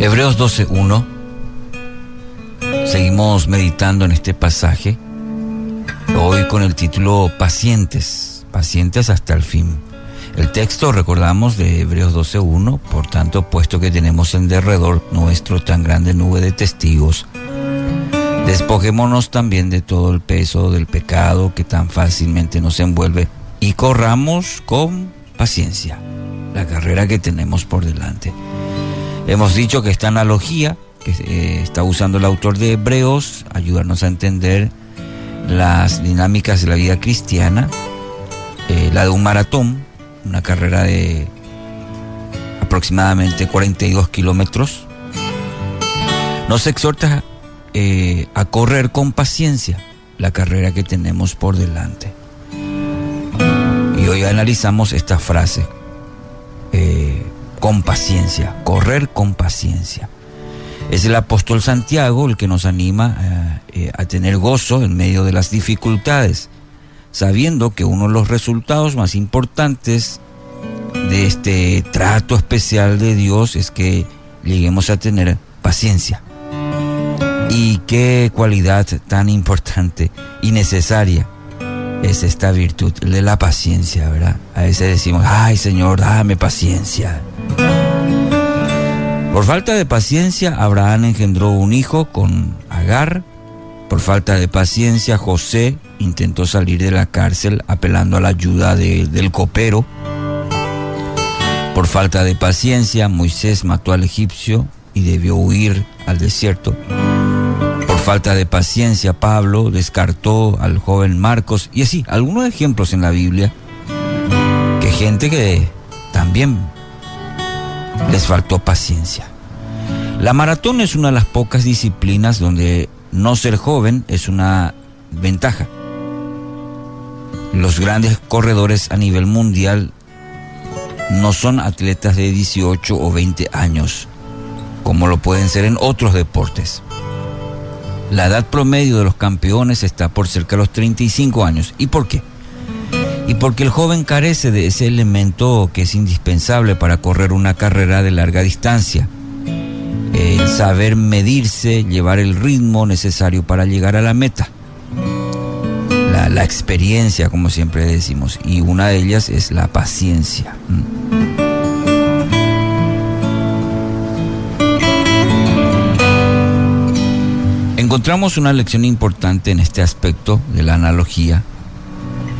Hebreos 12.1. Seguimos meditando en este pasaje, hoy con el título Pacientes, pacientes hasta el fin. El texto, recordamos, de Hebreos 12.1, por tanto, puesto que tenemos en derredor nuestro tan grande nube de testigos, despojémonos también de todo el peso del pecado que tan fácilmente nos envuelve y corramos con paciencia la carrera que tenemos por delante. Hemos dicho que esta analogía que eh, está usando el autor de Hebreos, ayudarnos a entender las dinámicas de la vida cristiana, eh, la de un maratón, una carrera de aproximadamente 42 kilómetros, nos exhorta eh, a correr con paciencia la carrera que tenemos por delante. Y hoy analizamos esta frase, con paciencia, correr con paciencia. Es el apóstol Santiago el que nos anima eh, eh, a tener gozo en medio de las dificultades, sabiendo que uno de los resultados más importantes de este trato especial de Dios es que lleguemos a tener paciencia. Y qué cualidad tan importante y necesaria es esta virtud, de la paciencia, ¿verdad? A veces decimos, ay Señor, dame paciencia. Por falta de paciencia, Abraham engendró un hijo con Agar. Por falta de paciencia, José intentó salir de la cárcel apelando a la ayuda del copero. Por falta de paciencia, Moisés mató al egipcio y debió huir al desierto. Falta de paciencia, Pablo descartó al joven Marcos. Y así, algunos ejemplos en la Biblia que gente que también les faltó paciencia. La maratón es una de las pocas disciplinas donde no ser joven es una ventaja. Los grandes corredores a nivel mundial no son atletas de 18 o 20 años, como lo pueden ser en otros deportes. La edad promedio de los campeones está por cerca de los 35 años. ¿Y por qué? y porque el joven carece de ese elemento que es indispensable para correr una carrera de larga distancia. El saber medirse, llevar el ritmo necesario para llegar a la meta. La, experiencia, como siempre decimos, y una de ellas es la paciencia. Encontramos una lección importante en este aspecto de la analogía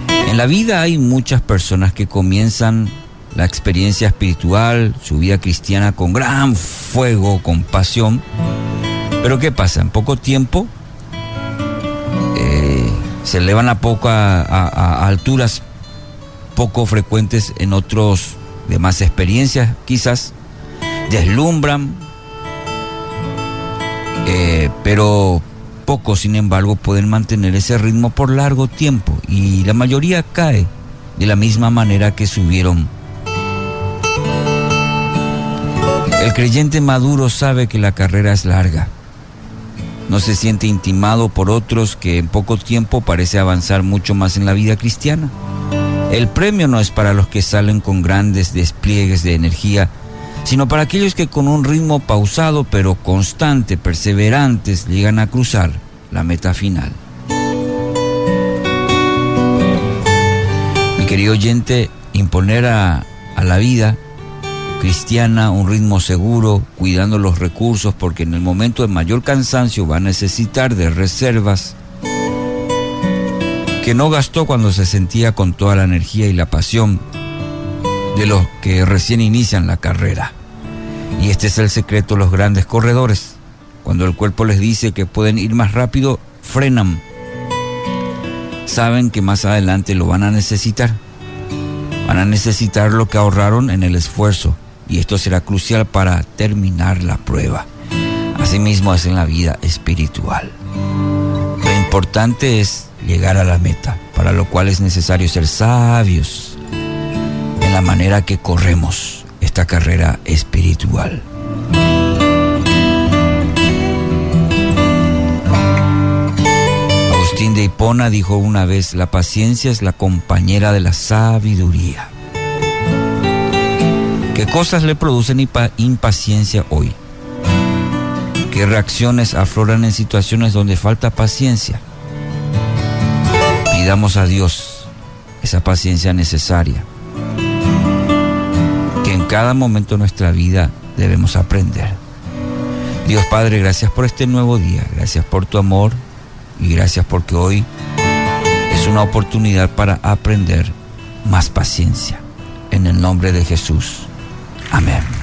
en la vida hay muchas personas que comienzan la experiencia espiritual, su vida cristiana con gran fuego, con pasión. Pero ¿qué pasa? En poco tiempo eh, se elevan a, poco a, alturas poco frecuentes en otros de más experiencias, quizás deslumbran, eh, pero Pocos, sin embargo, pueden mantener ese ritmo por largo tiempo y la mayoría cae de la misma manera que subieron. El creyente maduro sabe que la carrera es larga. No se siente intimado por otros que en poco tiempo parece avanzar mucho más en la vida cristiana. El premio no es para los que salen con grandes despliegues de energía sino para aquellos que con un ritmo pausado pero constante, perseverantes, llegan a cruzar la meta final. Mi querido oyente, imponer a, a la vida cristiana un ritmo seguro, cuidando los recursos, porque en el momento de mayor cansancio va a necesitar de reservas que no gastó cuando se sentía con toda la energía y la pasión de los que recién inician la carrera. Y este es el secreto de los grandes corredores. Cuando el cuerpo les dice que pueden ir más rápido, frenan. Saben que más adelante lo van a necesitar. Van a necesitar lo que ahorraron en el esfuerzo y esto será crucial para terminar la prueba. Asimismo es en la vida espiritual. Lo importante es llegar a la meta, para lo cual es necesario ser sabios la manera que corremos esta carrera espiritual. Agustín de Hipona dijo una vez, la paciencia es la compañera de la sabiduría. ¿Qué cosas le producen impaciencia hoy? ¿Qué reacciones afloran en situaciones donde falta paciencia? Pidamos a Dios esa paciencia necesaria cada momento de nuestra vida debemos aprender. Dios Padre, gracias por este nuevo día, gracias por tu amor y gracias porque hoy es una oportunidad para aprender más paciencia. En el nombre de Jesús. Amén.